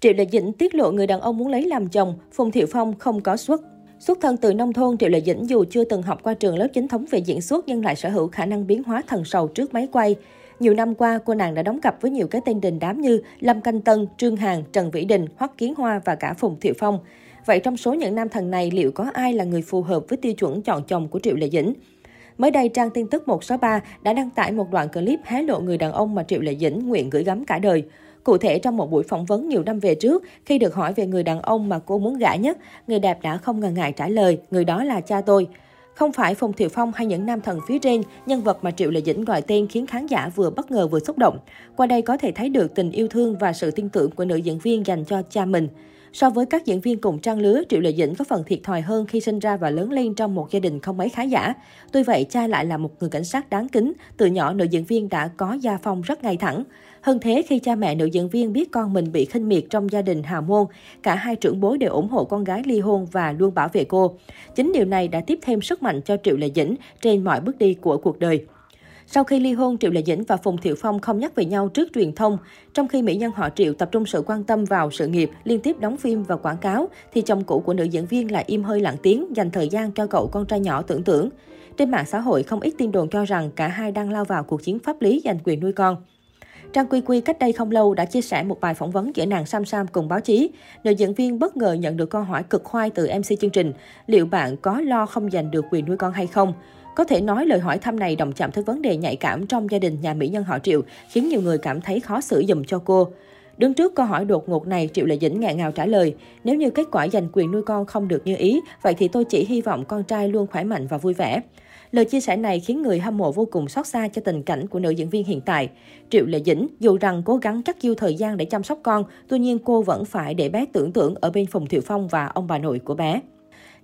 Triệu Lệ Dĩnh tiết lộ người đàn ông muốn lấy làm chồng, Phùng Thiệu Phong không có xuất. Xuất thân từ nông thôn, Triệu Lệ Dĩnh dù chưa từng học qua trường lớp chính thống về diễn xuất nhưng lại sở hữu khả năng biến hóa thần sầu trước máy quay. Nhiều năm qua, cô nàng đã đóng cặp với nhiều cái tên đình đám như Lâm Canh Tân, Trương Hàn, Trần Vĩ Đình, Hoắc Kiến Hoa và cả Phùng Thiệu Phong. Vậy trong số những nam thần này, liệu có ai là người phù hợp với tiêu chuẩn chọn chồng của Triệu Lệ Dĩnh? Mới đây, trang tin tức 163 đã đăng tải một đoạn clip hé lộ người đàn ông mà Triệu Lệ Dĩnh nguyện gửi gắm cả đời. Cụ thể, trong một buổi phỏng vấn nhiều năm về trước, khi được hỏi về người đàn ông mà cô muốn gả nhất, người đẹp đã không ngần ngại trả lời, người đó là cha tôi. Không phải Phùng Thiệu Phong hay những nam thần phía trên, nhân vật mà Triệu Lệ Dĩnh gọi tên khiến khán giả vừa bất ngờ vừa xúc động. Qua đây có thể thấy được tình yêu thương và sự tin tưởng của nữ diễn viên dành cho cha mình. So với các diễn viên cùng trang lứa, Triệu Lệ Dĩnh có phần thiệt thòi hơn khi sinh ra và lớn lên trong một gia đình không mấy khá giả. Tuy vậy, cha lại là một người cảnh sát đáng kính. Từ nhỏ, nữ diễn viên đã có gia phong rất ngay thẳng. Hơn thế, khi cha mẹ nữ diễn viên biết con mình bị khinh miệt trong gia đình hào môn, cả hai trưởng bối đều ủng hộ con gái ly hôn và luôn bảo vệ cô. Chính điều này đã tiếp thêm sức mạnh cho Triệu Lệ Dĩnh trên mọi bước đi của cuộc đời. Sau khi ly hôn, Triệu Lệ Dĩnh và Phùng Thiệu Phong không nhắc về nhau trước truyền thông. Trong khi mỹ nhân họ Triệu tập trung sự quan tâm vào sự nghiệp, liên tiếp đóng phim và quảng cáo, thì chồng cũ của nữ diễn viên lại im hơi lặng tiếng, dành thời gian cho cậu con trai nhỏ tưởng tưởng. Trên mạng xã hội, không ít tin đồn cho rằng cả hai đang lao vào cuộc chiến pháp lý giành quyền nuôi con. Trang Quy Quy cách đây không lâu đã chia sẻ một bài phỏng vấn giữa nàng Sam Sam cùng báo chí. Nữ diễn viên bất ngờ nhận được câu hỏi cực khoai từ MC chương trình, liệu bạn có lo không giành được quyền nuôi con hay không? Có thể nói lời hỏi thăm này đồng chạm tới vấn đề nhạy cảm trong gia đình nhà mỹ nhân họ Triệu, khiến nhiều người cảm thấy khó xử dùm cho cô. Đứng trước câu hỏi đột ngột này, Triệu Lệ Dĩnh ngẹn ngào trả lời, nếu như kết quả giành quyền nuôi con không được như ý, vậy thì tôi chỉ hy vọng con trai luôn khỏe mạnh và vui vẻ. Lời chia sẻ này khiến người hâm mộ vô cùng xót xa cho tình cảnh của nữ diễn viên hiện tại. Triệu Lệ Dĩnh dù rằng cố gắng cắt dư thời gian để chăm sóc con, tuy nhiên cô vẫn phải để bé tưởng tượng ở bên Phùng Thiệu Phong và ông bà nội của bé.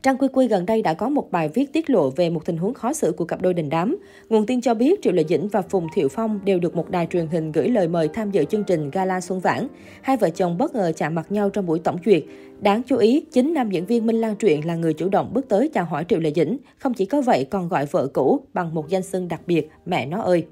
Trang Quy Quy gần đây đã có một bài viết tiết lộ về một tình huống khó xử của cặp đôi đình đám. Nguồn tin cho biết Triệu Lệ Dĩnh và Phùng Thiệu Phong đều được một đài truyền hình gửi lời mời tham dự chương trình Gala Xuân Vãn. Hai vợ chồng bất ngờ chạm mặt nhau trong buổi tổng duyệt. Đáng chú ý, chính nam diễn viên Minh Lan Truyện là người chủ động bước tới chào hỏi Triệu Lệ Dĩnh. Không chỉ có vậy còn gọi vợ cũ bằng một danh xưng đặc biệt, mẹ nó ơi.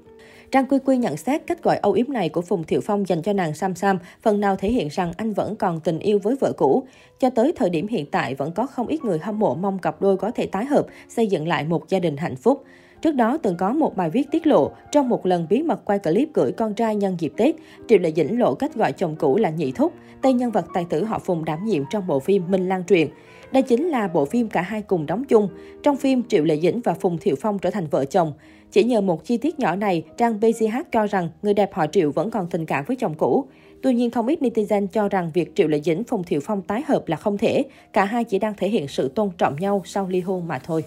Trang Quy Quy nhận xét cách gọi âu yếm này của Phùng Thiệu Phong dành cho nàng Sam Sam phần nào thể hiện rằng anh vẫn còn tình yêu với vợ cũ. Cho tới thời điểm hiện tại vẫn có không ít người hâm mộ mong cặp đôi có thể tái hợp, xây dựng lại một gia đình hạnh phúc. Trước đó từng có một bài viết tiết lộ, trong một lần bí mật quay clip gửi con trai nhân dịp Tết, Triệu Lệ Dĩnh lộ cách gọi chồng cũ là Nhị Thúc, tên nhân vật tài tử họ Phùng đảm nhiệm trong bộ phim Minh Lan Truyền. Đây chính là bộ phim cả hai cùng đóng chung. Trong phim, Triệu Lệ Dĩnh và Phùng Thiệu Phong trở thành vợ chồng. Chỉ nhờ một chi tiết nhỏ này, trang BCH cho rằng người đẹp họ Triệu vẫn còn tình cảm với chồng cũ. Tuy nhiên, không ít netizen cho rằng việc Triệu Lệ Dĩnh, Phùng Thiệu Phong tái hợp là không thể. Cả hai chỉ đang thể hiện sự tôn trọng nhau sau ly hôn mà thôi.